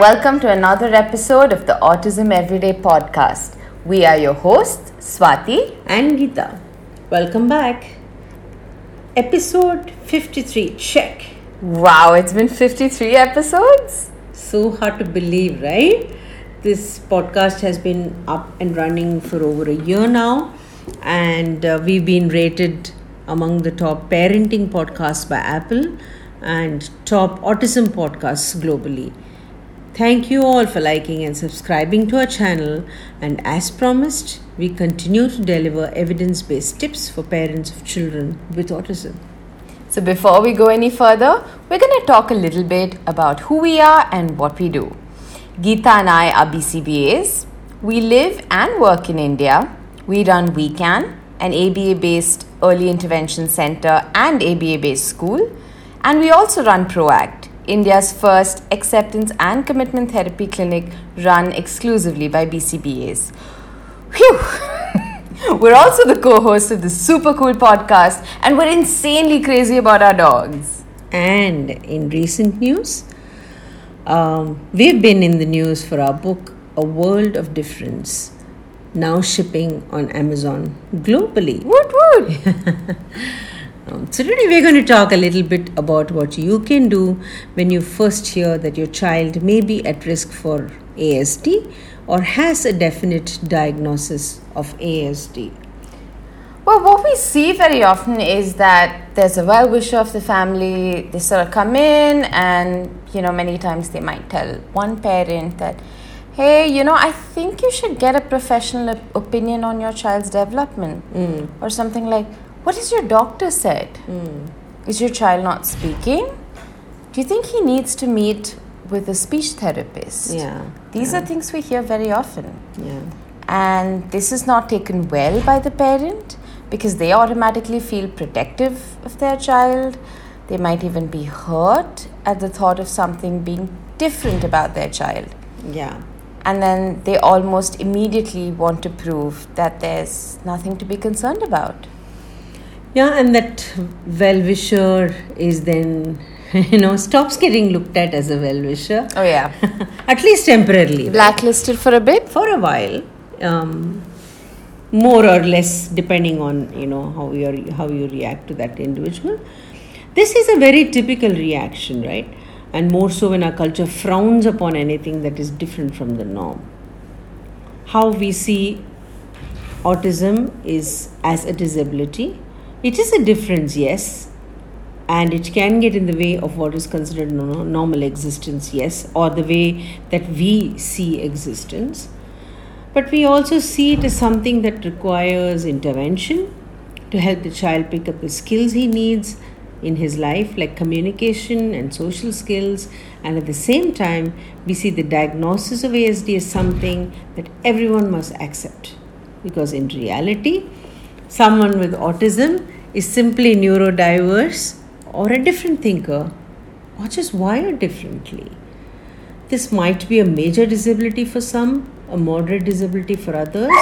Welcome to another episode of the Autism Everyday podcast. We are your hosts, Swati. and Geeta. Welcome back. Episode 53. Check. Wow, it's been 53 episodes? So hard to believe, right? This podcast has been up and running for over a year now, and uh, we've been rated among the top parenting podcasts by Apple and top autism podcasts globally. Thank you all for liking and subscribing to our channel. And as promised, we continue to deliver evidence based tips for parents of children with autism. So, before we go any further, we're going to talk a little bit about who we are and what we do. Geeta and I are BCBAs. We live and work in India. We run WeCan, an ABA based early intervention center and ABA based school. And we also run PROACT, India's first acceptance and commitment therapy clinic run exclusively by BCBAs. Phew! we're also the co hosts of this super cool podcast, and we're insanely crazy about our dogs. And in recent news, um, we've been in the news for our book, A World of Difference, now shipping on Amazon globally. Woot woot! Um, so, today we're going to talk a little bit about what you can do when you first hear that your child may be at risk for ASD or has a definite diagnosis of ASD. Well, what we see very often is that there's a well wisher of the family. They sort of come in, and you know, many times they might tell one parent that, hey, you know, I think you should get a professional op- opinion on your child's development, or something like, what has your doctor said? Hmm. Is your child not speaking? Do you think he needs to meet with a speech therapist? Yeah. These are things we hear very often Yeah. and this is not taken well by the parent because they automatically feel protective of their child. They might even be hurt at the thought of something being different about their child. Yeah. And then they almost immediately want to prove that there's nothing to be concerned about. Yeah, and that well wisher is then, you know, stops getting looked at as a well wisher, Oh, yeah. at least temporarily. right? Blacklisted for a bit? For a while, um, more or less, depending on you know how you how you react to that individual. This is a very typical reaction, right? And more so when our culture frowns upon anything that is different from the norm. How we see autism is as a disability. It is a difference, yes, and it can get in the way of what is considered normal existence, yes, or the way that we see existence. But we also see it as something that requires intervention to help the child pick up the skills he needs in his life, like communication and social skills. And at the same time, we see the diagnosis of ASD as something that everyone must accept. Because in reality, someone with autism is simply neurodiverse or a different thinker or just wired differently. This might be a major disability for some, a moderate disability for others.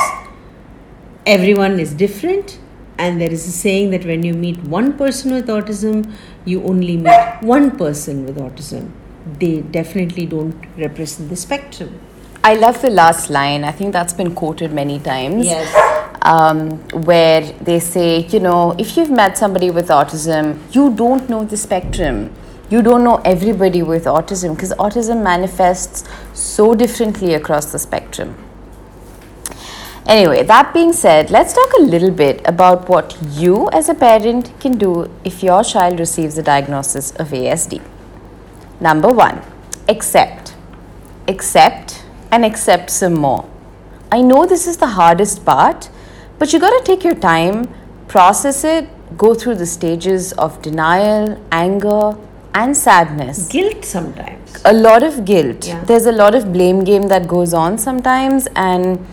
Everyone is different, and there is a saying that when you meet one person with autism, you only meet one person with autism. They definitely don't represent the spectrum. I love the last line. I think that's been quoted many times. Yes. Um, where they say, you know, if you've met somebody with autism, you don't know the spectrum. You don't know everybody with autism because autism manifests so differently across the spectrum. Anyway, that being said, let's talk a little bit about what you as a parent can do if your child receives a diagnosis of ASD. Number one, accept. Accept and accept some more. I know this is the hardest part, but you got to take your time, process it, go through the stages of denial, anger, and sadness. Guilt sometimes. A lot of guilt. Yeah. There's a lot of blame game that goes on sometimes, and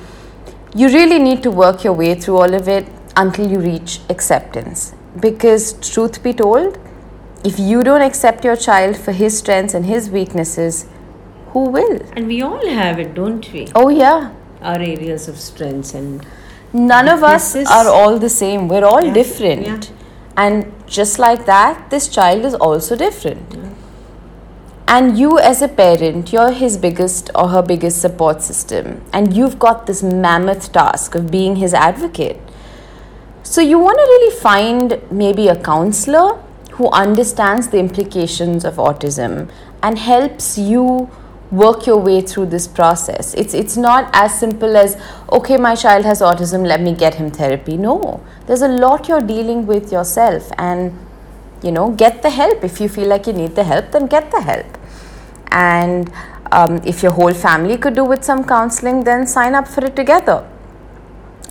you really need to work your way through all of it until you reach acceptance. Because, truth be told, if you don't accept your child for his strengths and his weaknesses, who will? And we all have it, don't we? Oh, yeah. Our areas of strengths and None of us are all the same. We're all Yeah, different. yeah. And just like that, this child is also different. and you as a parent you're his biggest or her biggest support system and you've got this mammoth task of being his advocate so you want to really find maybe a counselor who understands the implications of autism and helps you work your way through this process. It's it's not as simple as okay my child has autism let me get him therapy. No. There's a lot you're dealing with yourself and you know get the help. If you feel like you need the help then get the help. And um, if your whole family could do with some counseling then sign up for it together.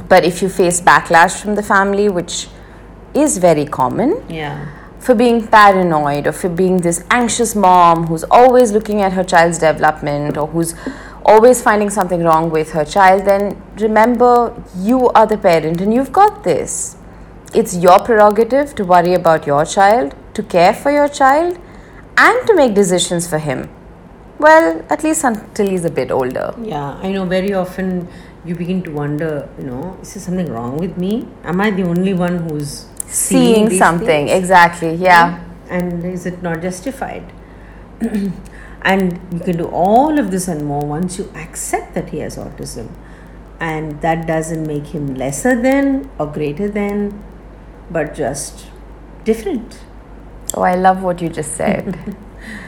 But if you face backlash from the family which is very common Yeah. For being paranoid or for being this anxious mom who's always looking at her child's development or who's always finding something wrong with her child, then remember you are the parent and you've got this. It's your prerogative to worry about your child, to care for your child, and to make decisions for him. Well, at least until he's a bit older. Yeah, I know very often you begin to wonder, you know, is there something wrong with me? Am I the only one who's Seeing something, things? exactly, yeah. And is it not justified? and you can do all of this and more once you accept that he has autism. And that doesn't make him lesser than or greater than, but just different. Oh, I love what you just said.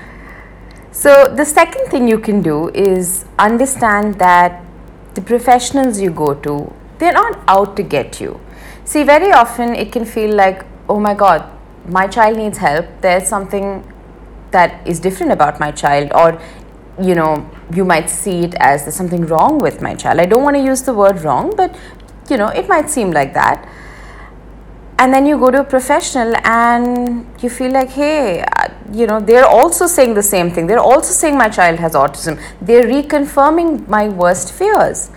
so, the second thing you can do is understand that the professionals you go to, they're not out to get you. See, very often it can feel like, oh my god, my child needs help. There's something that is different about my child, or you know, you might see it as there's something wrong with my child. I don't want to use the word wrong, but you know, it might seem like that. And then you go to a professional and you feel like hey uh, you know they're also saying the same thing. They're also saying my child has autism. They're reconfirming my worst fears.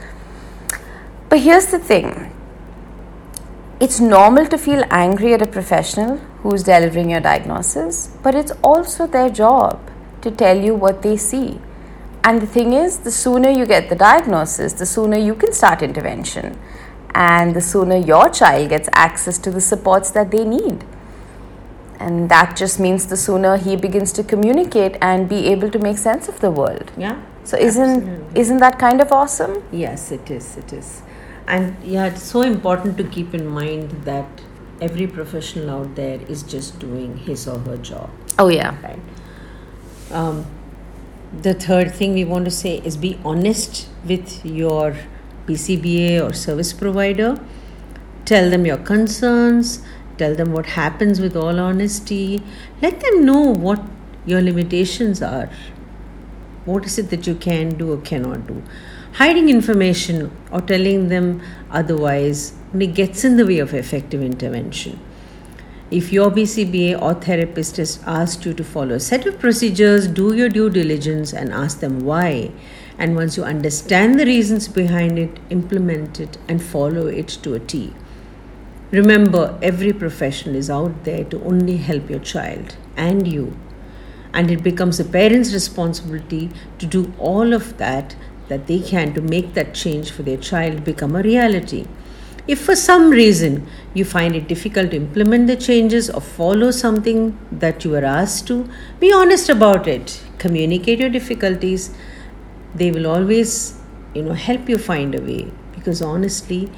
But here's the thing it's normal to feel angry at a professional who's delivering your diagnosis but it's also their job to tell you what they see and the thing is the sooner you get the diagnosis the sooner you can start intervention and the sooner your child gets access to the supports that they need. And that just means the sooner he begins to communicate and be able to make sense of the world. Yeah. So isn't Absolutely. isn't that kind of awesome? Yes, it is. It is. And yeah, it's so important to keep in mind that every professional out there is just doing his or her job. Oh yeah. Right. Um, the third thing we want to say is be honest with your BCBA or service provider. Tell them your concerns. Tell them what happens with all honesty. Let them know what your limitations are. What is it that you can do or cannot do? Hiding information or telling them otherwise only gets in the way of effective intervention. If your BCBA or therapist has asked you to follow a set of procedures, do your due diligence and ask them why. And once you understand the reasons behind it, implement it and follow it to a T. Remember, every professional is out there to only help your child and you. And it becomes a parent's responsibility to do all of that that they can to make that change for their child become a reality. If for some reason you find it difficult to implement the changes or follow something that you were asked to, be honest about it. Communicate your difficulties. They will always, you know, help you find a way because honestly,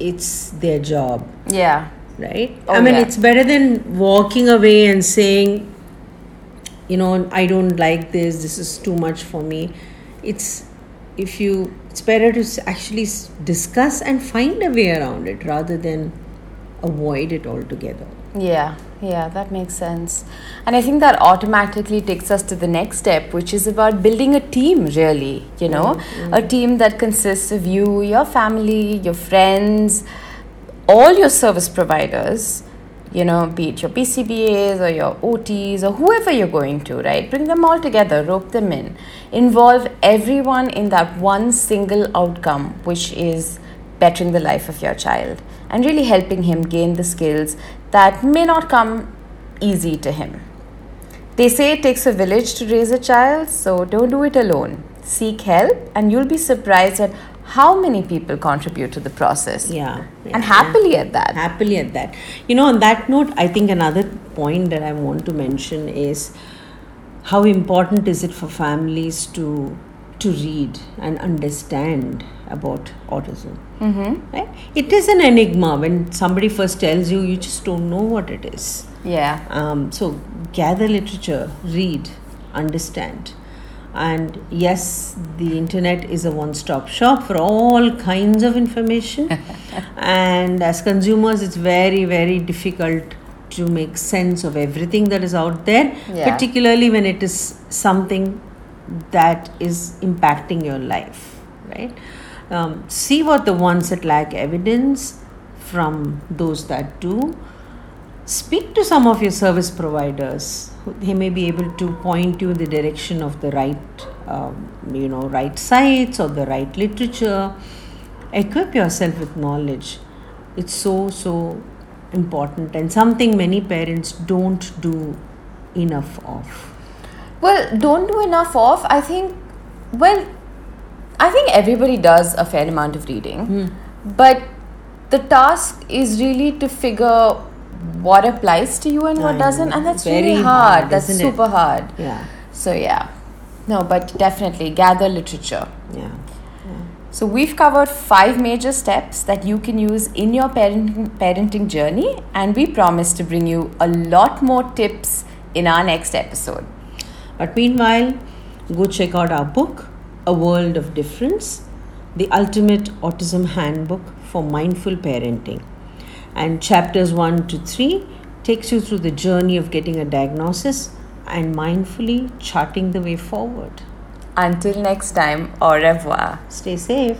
it's their job, Yeah. right? Oh, I mean, yeah. it's better than walking away and saying, you know, I don't like this, this is too much for me. It's if you, it's better to actually discuss and find a way around it rather than avoid it altogether. Yeah, yeah, that makes sense. And I think that automatically takes us to the next step, which is about building a team, really. You know, a team that consists of you, your family, your friends, all your service providers, you know, be it your BCBAs or your OTs or whoever you're going to, right? Bring them all together, rope them in, involve everyone in that one single outcome, which is bettering the life of your child and really helping him gain the skills that may not come easy to him. They say it takes a village to raise a child, so don't do it alone. Seek help, and you'll be surprised at how many people contribute to the process. Yeah. yeah, and happily at that. happily at that. You know, on that note, I think another point that I want to mention is how important is it for families to to read and understand about autism? Mm-hmm. Right? It is an enigma when somebody first tells you, you just don't know what it is. Yeah. Um, so gather literature, read, understand. And yes, the internet is a one stop shop for all kinds of information. and as consumers, it's very, very difficult to make sense of everything that is out there, Yeah. particularly when it is something that is impacting your life, right? Um, see what the ones that lack evidence from those that do speak to some of your service providers they may be able to point you in the direction of the right um, you know right sites or the right literature equip yourself with knowledge it's so so important and something many parents don't do enough of Well, don't do enough of. I think, well, I think everybody does a fair amount of reading, Hmm. but the task is really to figure what applies to you and what I doesn't, know. and that's Very really hard. hard, that's isn't it? super hard. yeah So, yeah. No, but definitely gather literature. yeah So, we've covered five major steps that you can use in your parenting, parenting journey, and we promise to bring you a lot more tips in our next episode. But meanwhile, go check out our book, A World of Difference, the ultimate autism handbook for mindful parenting. And chapters 1 to 3 takes you through the journey of getting a diagnosis and mindfully charting the way forward. Until next time, au revoir. Stay safe.